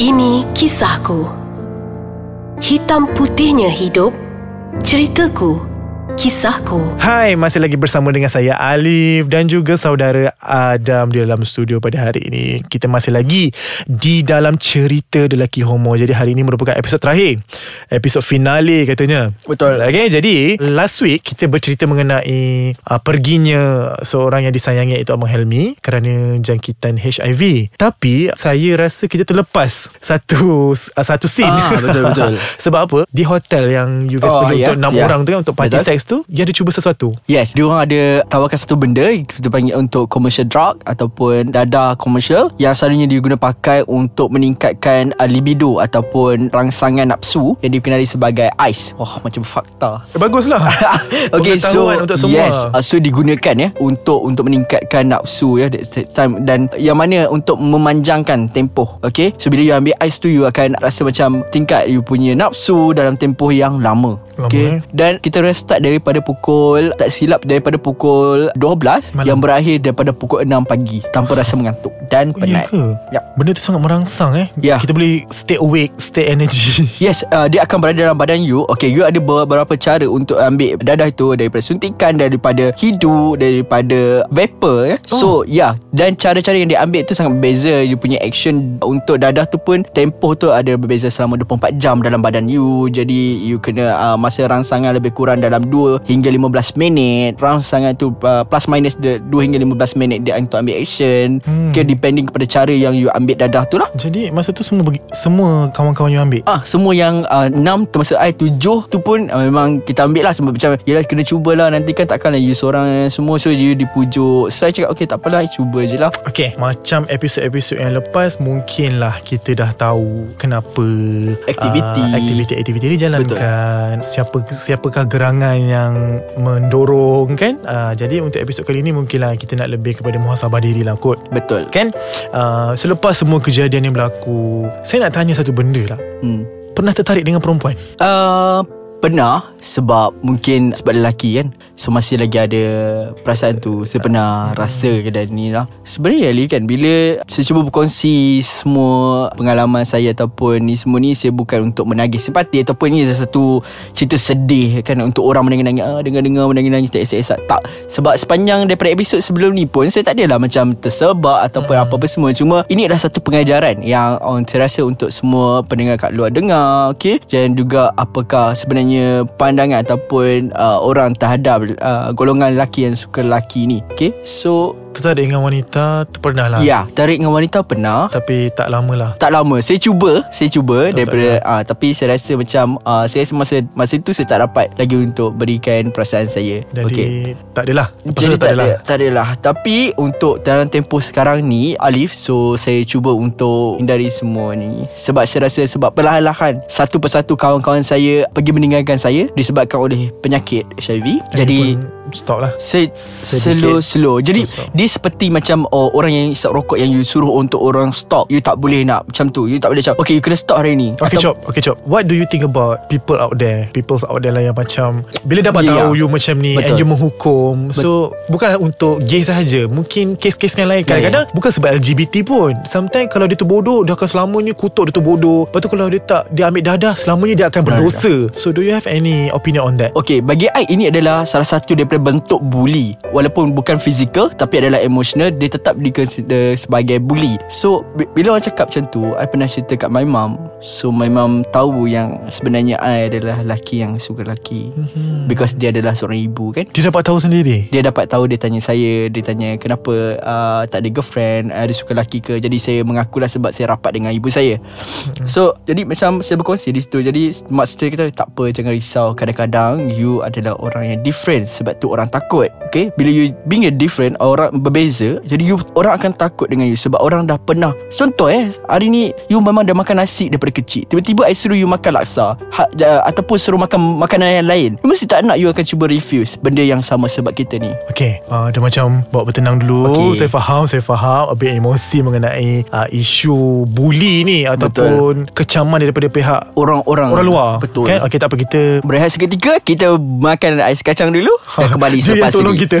Ini kisahku. Hitam putihnya hidup. Ceritaku. Kisahku. Hai, masih lagi bersama dengan saya Alif dan juga saudara Adam di dalam studio pada hari ini. Kita masih lagi di dalam cerita lelaki homo. Jadi hari ini merupakan episod terakhir. Episod finale katanya. Betul. Okay, jadi last week kita bercerita mengenai uh, perginya seorang yang disayangi iaitu Abang Helmi kerana jangkitan HIV. Tapi saya rasa kita terlepas satu uh, satu scene. Ah, betul, betul. Sebab apa? Di hotel yang you guys Oh, pergi ya, untuk enam ya. orang tu kan untuk party Betul. Sex tu, dia ada cuba sesuatu. Yes, dia orang ada tawarkan satu benda kita panggil untuk commercial drug ataupun dadah commercial yang selalunya diguna pakai untuk meningkatkan uh, libido ataupun rangsangan nafsu yang dikenali sebagai ice. Wah, macam fakta. Eh, baguslah. Okay so untuk semua. Yes uh, So digunakan ya Untuk untuk meningkatkan nafsu ya that time Dan yang mana Untuk memanjangkan tempoh Okay So bila you ambil ais tu You akan rasa macam Tingkat you punya nafsu Dalam tempoh yang lama Lama, Okay eh? Dan kita restart daripada pukul Tak silap daripada pukul 12 Malam. Yang berakhir daripada pukul 6 pagi Tanpa rasa mengantuk Dan Oh, ya penat? Ya. Benda tu sangat merangsang eh. Ya. Kita boleh stay awake, stay energy. Yes, uh, dia akan berada dalam badan you. Okay, you ada beberapa cara untuk ambil dadah itu daripada suntikan, daripada hidu, daripada vapor. Ya. Oh. So, ya. Yeah, dan cara-cara yang diambil tu sangat berbeza. You punya action untuk dadah tu pun tempoh tu ada berbeza selama 24 jam dalam badan you. Jadi, you kena uh, masa rangsangan lebih kurang dalam 2 hingga 15 minit. Rangsangan tu uh, plus minus de- 2 hingga 15 minit dia untuk ambil action. Hmm. Okay, depending kepada cara yang you ambil dadah tu lah. Jadi masa tu semua bagi, semua kawan-kawan you ambil. Ah semua yang uh, 6 termasuk I 7 tu pun uh, memang kita ambil lah sebab macam yelah kena cubalah nanti kan takkanlah you seorang semua so you dipujuk. So I cakap okay tak apalah I cuba je lah. Okay, macam episod-episod yang lepas mungkinlah kita dah tahu kenapa Aktiviti. uh, aktiviti-aktiviti ni jalankan. Siapa siapakah gerangan yang mendorong kan? Uh, jadi untuk episod kali ni mungkinlah kita nak lebih kepada muhasabah diri lah kot. Betul. Kan uh, Selepas semua kejadian yang berlaku Saya nak tanya satu benda lah Hmm. Pernah tertarik dengan perempuan? Uh, pernah sebab mungkin sebab lelaki kan. So masih lagi ada perasaan tu. Saya pernah rasa ke dan ni lah. Sebenarnya Ali kan bila saya cuba berkongsi semua pengalaman saya ataupun ni semua ni saya bukan untuk menagih simpati ataupun ni satu cerita sedih kan untuk orang menangis-nangis ah dengar-dengar menangis-nangis tak esak-esak tak. Sebab sepanjang daripada episod sebelum ni pun saya tak adalah macam tersebab ataupun Hmm. apa-apa semua. Cuma ini adalah satu pengajaran yang um, saya rasa untuk semua pendengar kat luar dengar okay? dan juga apakah sebenarnya pandangan ataupun uh, orang terhadap uh, golongan lelaki yang suka lelaki ni okay? so Tertarik dengan wanita tu pernah lah. Ya tarik dengan wanita pernah. Tapi tak lama lah. Tak lama. Saya cuba Saya cuba Tak, Daripada uh, Tapi saya rasa macam uh, Saya rasa masa Masa itu saya tak dapat Lagi untuk berikan perasaan saya. Jadi okay. tak adalah. Lepas Jadi tu tak, ada, tak adalah. Tapi untuk dalam tempoh sekarang ni Alif So saya cuba untuk Hindari semua ni. Sebab saya rasa Sebab perlahan-lahan Satu persatu kawan-kawan saya Pergi meninggalkan saya Disebabkan oleh penyakit HIV Jadi pun Stop lah. Sedikit. slow slow. Jadi Slow, slow. dia seperti macam oh, Orang yang isap rokok Yang you suruh untuk orang stop You tak boleh nak Macam tu. You tak boleh macam Okay you kena stop hari ni. Okay Atau- Chop. Okay Chop. What do you think about People out there? People out there lah yang macam Bila dapat Yeah. tahu you macam ni Betul. And you menghukum So Bukan untuk gay sahaja. Mungkin kes-kes yang lain Ya, Kadang-kadang Bukan sebab LGBT pun. Sometimes kalau dia tu bodoh Dia akan selamanya kutuk dia tu bodoh Lepas tu kalau dia tak Dia ambil dadah Selamanya dia akan berdosa. So do you have any opinion on that? Okay bagi I ini adalah Salah satu daripada bentuk bully. Walaupun bukan fizikal Tapi adalah emotional Dia tetap dikonsider sebagai bully. So bi- bila orang cakap macam tu I pernah cerita kat my mum. So my mum tahu yang Sebenarnya I adalah lelaki yang suka lelaki. Mhm. Because dia adalah seorang ibu kan? Dia dapat tahu sendiri? Dia dapat tahu Dia tanya saya Dia tanya kenapa uh, Tak ada girlfriend? Uh, Dia suka lelaki ke? Jadi saya mengakulah Sebab saya rapat dengan ibu saya. So Jadi macam Saya berkongsi di situ Jadi Mak kata Tak apa jangan risau. Kadang-kadang You adalah orang yang different Sebab tu orang takut Okay Bila you Being a different Orang berbeza Jadi you Orang akan takut dengan you Sebab orang dah pernah. Contoh eh Hari ni You memang dah makan nasi Daripada kecil. Tiba-tiba I suruh you makan laksa ha, ja, Ataupun suruh makan Makanan yang lain. You mesti tak nak You akan cuba refuse Benda yang sama Sebab kita ni. Okay uh, Dia macam Bawa bertenang dulu. Okay. Saya faham Saya faham. Habis emosi mengenai uh, Isu bully ni Ataupun Kecaman daripada pihak Orang-orang Orang. Luar. Betul. Kan? Okay tak apa kita Berehat seketika Kita makan ais kacang dulu kembali Dia yang selepas tolong ini. kita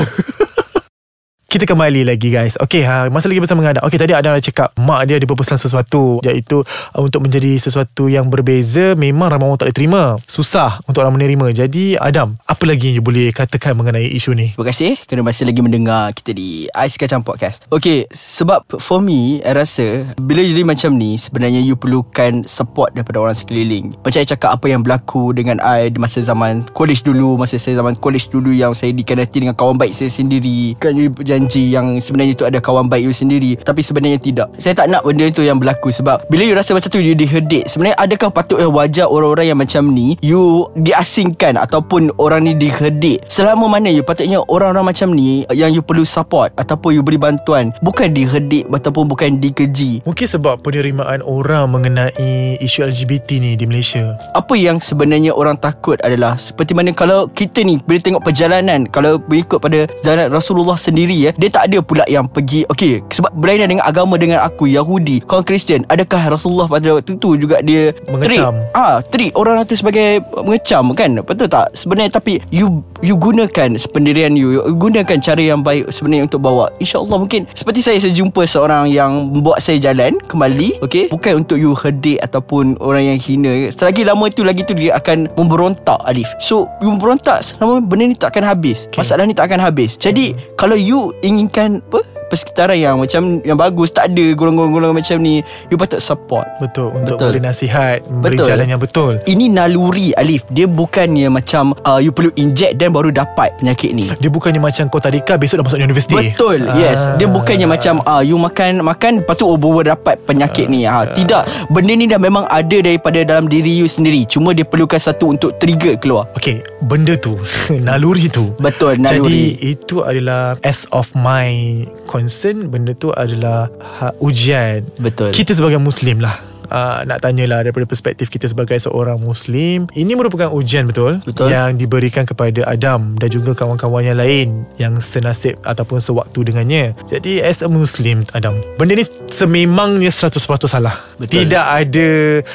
kita kembali lagi guys Okay ha, masa lagi bersama dengan Adam Okay tadi Adam dah cakap Mak dia ada berpesan sesuatu Iaitu uh, Untuk menjadi sesuatu yang berbeza Memang ramai orang tak boleh terima Susah untuk orang menerima Jadi Adam Apa lagi yang you boleh katakan mengenai isu ni Terima kasih kerana masih lagi mendengar kita di Ais Kacang Podcast. Okay, sebab for me, I rasa bila jadi macam ni, sebenarnya you perlukan support daripada orang sekeliling. Macam saya cakap apa yang berlaku dengan I di masa zaman college dulu, masa saya zaman college dulu yang saya dikanati dengan kawan baik saya sendiri. Kan you berjanji yang sebenarnya tu ada kawan baik you sendiri. Tapi sebenarnya tidak. Saya tak nak benda itu yang berlaku sebab bila you rasa macam tu, you diherdik. Sebenarnya adakah patutnya wajar orang-orang yang macam ni, you diasingkan ataupun orang ni diherdik. Selama mana you patutnya orang-orang macam ni yang you perlu support ataupun you beri bantuan bukan diherdik ataupun bukan dikeji. Mungkin sebab penerimaan orang mengenai isu LGBT ni di Malaysia Apa yang sebenarnya orang takut adalah seperti mana kalau kita ni bila tengok perjalanan kalau mengikut pada jalan Rasulullah sendiri ya dia tak ada pula yang pergi okey sebab berlainan dengan agama dengan aku Yahudi kau Kristian adakah Rasulullah pada waktu tu juga dia Mengecam. treat, ah treat orang tu sebagai mengecam kan? Betul tak? Sebenarnya tapi you you gunakan pendirian you, you gunakan cara yang baik sebenarnya untuk bawa. Insyaallah mungkin seperti saya saya jumpa seorang yang membuat saya jalan kembali okey? Bukan untuk you herdik ataupun orang yang hina. Selagi lama itu lagi tu dia akan memberontak Alif. So you memberontak selama benda ni tak akan habis. Okay. masalah ni tak akan habis. Jadi kalau you inginkan apa persekitaran yang macam yang bagus. Tak ada golongan-golongan macam ni. You patut support. Betul Untuk Betul. beri nasihat Memberi Betul. jalan yang betul. Ini naluri Alif. Dia bukannya macam uh, You perlu inject Dan baru dapat penyakit ni. Dia bukannya macam kau tadika Besok dah masuk universiti. Betul. Yes. Dia bukannya macam uh, You makan Makan Lepas tu oh, baru dapat penyakit ni. Ha, Tidak. Benda ni dah memang ada Daripada dalam diri you sendiri. Cuma dia perlukan satu Untuk trigger keluar. Okay Benda tu Naluri tu. Betul Naluri. Jadi itu adalah As of my concern Benda tu adalah ha, Ujian. Betul. Kita sebagai Muslim lah Uh, nak tanyalah daripada perspektif kita sebagai seorang Muslim Ini merupakan ujian betul Betul. Yang diberikan kepada Adam Dan juga kawan-kawan yang lain Yang senasib ataupun sewaktu dengannya Jadi as a Muslim Adam Benda ni sememangnya 100% salah Betul. Tidak ada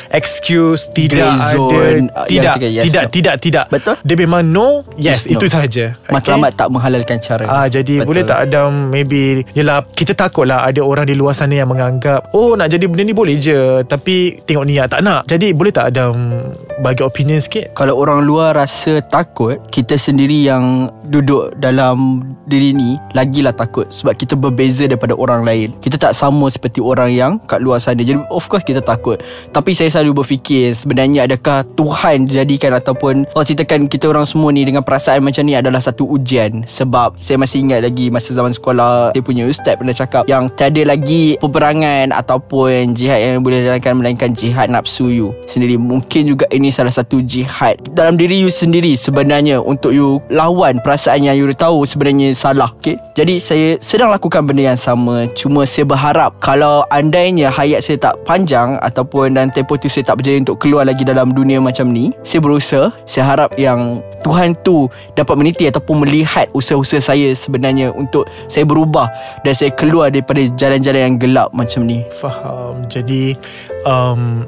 excuse Tidak Grey ada zone, uh, yang Tidak, yes, tidak, no. tidak, tidak Betul. Dia memang no Yes, Yes, no. itu sahaja Matlamat tak menghalalkan cara Ah jadi Betul. boleh tak Adam maybe Yelah kita takut lah Ada orang di luar sana yang menganggap Oh nak jadi benda ni boleh je Tapi tengok niat tak nak. Jadi boleh tak Adam Bagi opinion sikit? Kalau orang luar rasa takut Kita sendiri yang duduk dalam diri ni Lagilah takut. Sebab kita berbeza daripada orang lain. Kita tak sama seperti orang yang kat luar sana. Jadi of course kita takut. Tapi saya selalu berfikir Sebenarnya adakah Tuhan jadikan Ataupun Allah ceritakan kita orang semua ni Dengan perasaan macam ni adalah satu ujian. Sebab saya masih ingat lagi Masa zaman sekolah Saya punya ustaz pernah cakap Yang tiada lagi peperangan Ataupun jihad yang boleh jalankan Melainkan jihad nafsu you sendiri. Mungkin juga ini salah satu jihad Dalam diri you sendiri sebenarnya Untuk you lawan perasaan yang you tahu sebenarnya salah okay? Jadi saya sedang lakukan benda yang sama. Cuma saya berharap Kalau andainya hayat saya tak panjang Ataupun dan tempoh tu saya tak berjaya Untuk keluar lagi dalam dunia macam ni Saya berusaha. Saya harap yang Tuhan tu dapat meniti Ataupun melihat usaha-usaha saya sebenarnya Untuk saya berubah Dan saya keluar daripada jalan-jalan yang gelap macam ni. Faham. Jadi um,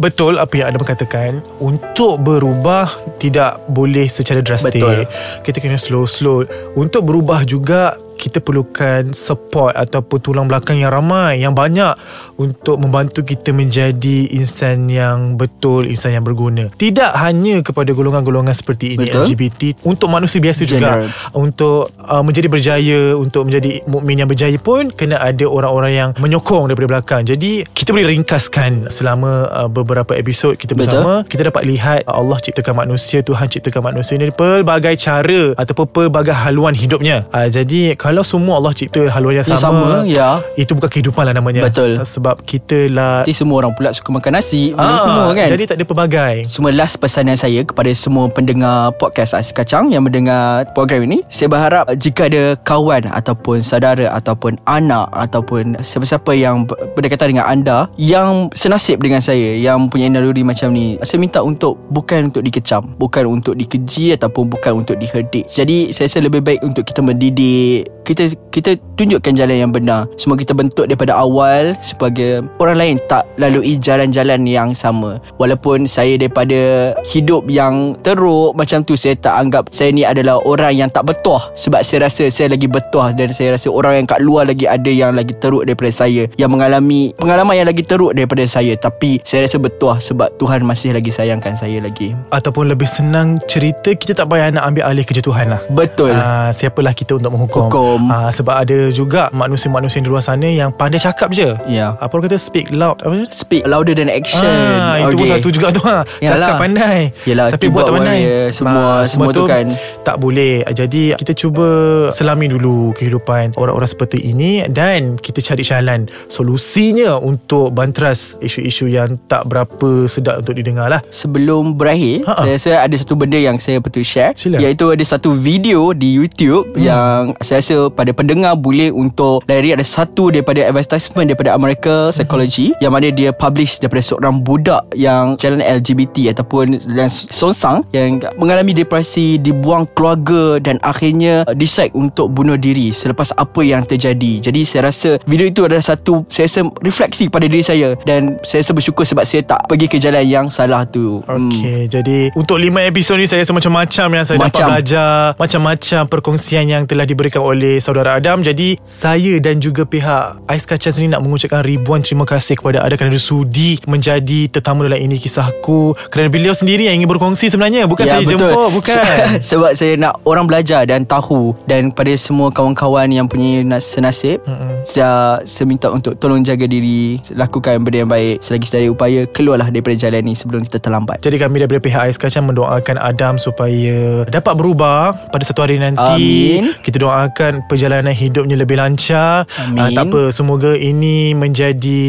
Betul apa yang Adam katakan. Untuk berubah Tidak boleh secara drastik. Betul. Kita kena slow-slow. Untuk berubah juga Kita perlukan support Ataupun tulang belakang yang ramai Yang banyak Untuk membantu kita menjadi Insan yang betul Insan yang berguna Tidak hanya kepada golongan-golongan seperti ini Betul. LGBT Untuk manusia biasa juga General. Untuk uh, menjadi berjaya Untuk menjadi mukmin yang berjaya pun Kena ada orang-orang yang menyokong daripada belakang Jadi kita boleh ringkaskan Selama uh, beberapa episod kita Betul. bersama Kita dapat lihat uh, Allah ciptakan manusia Tuhan ciptakan manusia ni Pelbagai cara Ataupun pelbagai haluan hidupnya uh, Jadi kalau semua Allah cipta haluan yang sama, sama, ya. Itu bukan kehidupan lah namanya Betul. Sebab kita lah Nanti semua orang pula suka makan nasi Benda Ah, semua kan Jadi tak ada pelbagai Semua last pesanan saya kepada semua pendengar podcast Ais Kacang yang mendengar program ini. Saya berharap jika ada kawan ataupun saudara ataupun anak ataupun siapa-siapa yang ber- berdekatan dengan anda yang senasib dengan saya yang punya naluri macam ni, saya minta untuk bukan untuk dikecam, bukan untuk dikeji ataupun bukan untuk diherdik. Jadi saya rasa lebih baik untuk kita mendidik kita kita tunjukkan jalan yang benar. Semua kita bentuk daripada awal sebagai orang lain tak lalui jalan-jalan yang sama. Walaupun saya daripada hidup yang teruk macam tu saya tak anggap saya ni adalah orang yang tak betuah sebab saya rasa saya lagi betuah dan saya rasa orang yang kat luar lagi ada yang lagi teruk daripada saya yang mengalami pengalaman yang lagi teruk daripada saya tapi saya rasa betuah sebab Tuhan masih lagi sayangkan saya lagi. Ataupun lebih senang cerita Kita tak payah nak ambil alih kerja Tuhan lah Betul. Ah, siapalah kita untuk menghukum Hukum. Ah, Sebab ada juga manusia-manusia di luar sana Yang pandai cakap je Ya. Apa orang kata speak loud Apa? Speak louder than action. Ah, itu pun satu juga tu ha. Cakap Yalah. pandai Yelah, Tapi buat tak pandai warrior, semua- semua tu kan. Tak boleh Jadi kita cuba Selami dulu Kehidupan orang-orang seperti ini Dan kita cari jalan Solusinya Untuk bantras Isu-isu yang Tak berapa sedap Untuk didengar lah Sebelum berakhir Ha-ha. Saya rasa ada satu benda yang saya perlu share Sila. Iaitu ada satu video di YouTube hmm. Yang saya rasa pada pendengar boleh untuk Dari ada satu daripada advertisement Daripada America Psychology Yang mana dia publish daripada seorang budak Yang jalan LGBT Ataupun yang sonsang Yang mengalami depresi Dibuang keluarga Dan akhirnya uh, decide untuk bunuh diri Selepas apa yang terjadi Jadi saya rasa video itu adalah satu Saya rasa refleksi kepada diri saya Dan saya rasa bersyukur sebab saya tak pergi ke jalan yang salah tu Hmm. Okay Jadi Untuk lima episod ni Saya rasa macam-macam Yang saya dapat Macam. belajar Macam-macam perkongsian Yang telah diberikan oleh Saudara Adam Jadi Saya dan juga pihak Ais Kacang sendiri Nak mengucapkan ribuan terima kasih Kepada Adam Kerana sudi Menjadi tetamu dalam ini kisahku Kerana beliau sendiri Yang ingin berkongsi sebenarnya Bukan saya jemput Bukan Se- Sebab saya nak orang belajar dan tahu Dan pada semua kawan-kawan yang punya nas- senasib Mm-mm. saya, saya minta untuk tolong jaga diri Lakukan benda yang baik Selagi ada upaya Keluarlah daripada jalan ni Sebelum kita terlambat Jadi kami daripada pihak Ais Kacang mendoakan Adam supaya dapat berubah pada satu hari nanti. Amin. Kita doakan perjalanan hidupnya lebih lancar. Amin. Ah, tak apa, semoga ini menjadi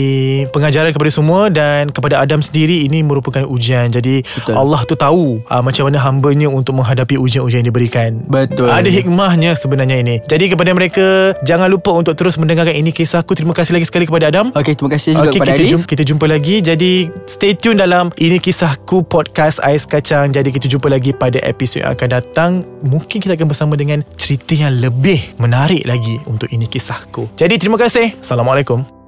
pengajaran kepada semua dan kepada Adam sendiri ini merupakan ujian. Jadi Betul. Allah tu tahu ah, macam mana hambanya untuk menghadapi ujian-ujian yang diberikan. Betul. Ada hikmahnya sebenarnya ini. Jadi kepada mereka jangan lupa untuk terus mendengarkan ini kisahku. Terima kasih lagi sekali kepada Adam. Okey terima kasih juga Okey, kepada kita Ali jumpa, kita jumpa lagi Jadi stay tune dalam Ini Kisahku Podcast Ais Kacang Jadi kita jumpa lagi pada episod yang akan datang Mungkin kita akan bersama dengan Cerita yang lebih menarik lagi Untuk Ini Kisahku. Jadi terima kasih. Assalamualaikum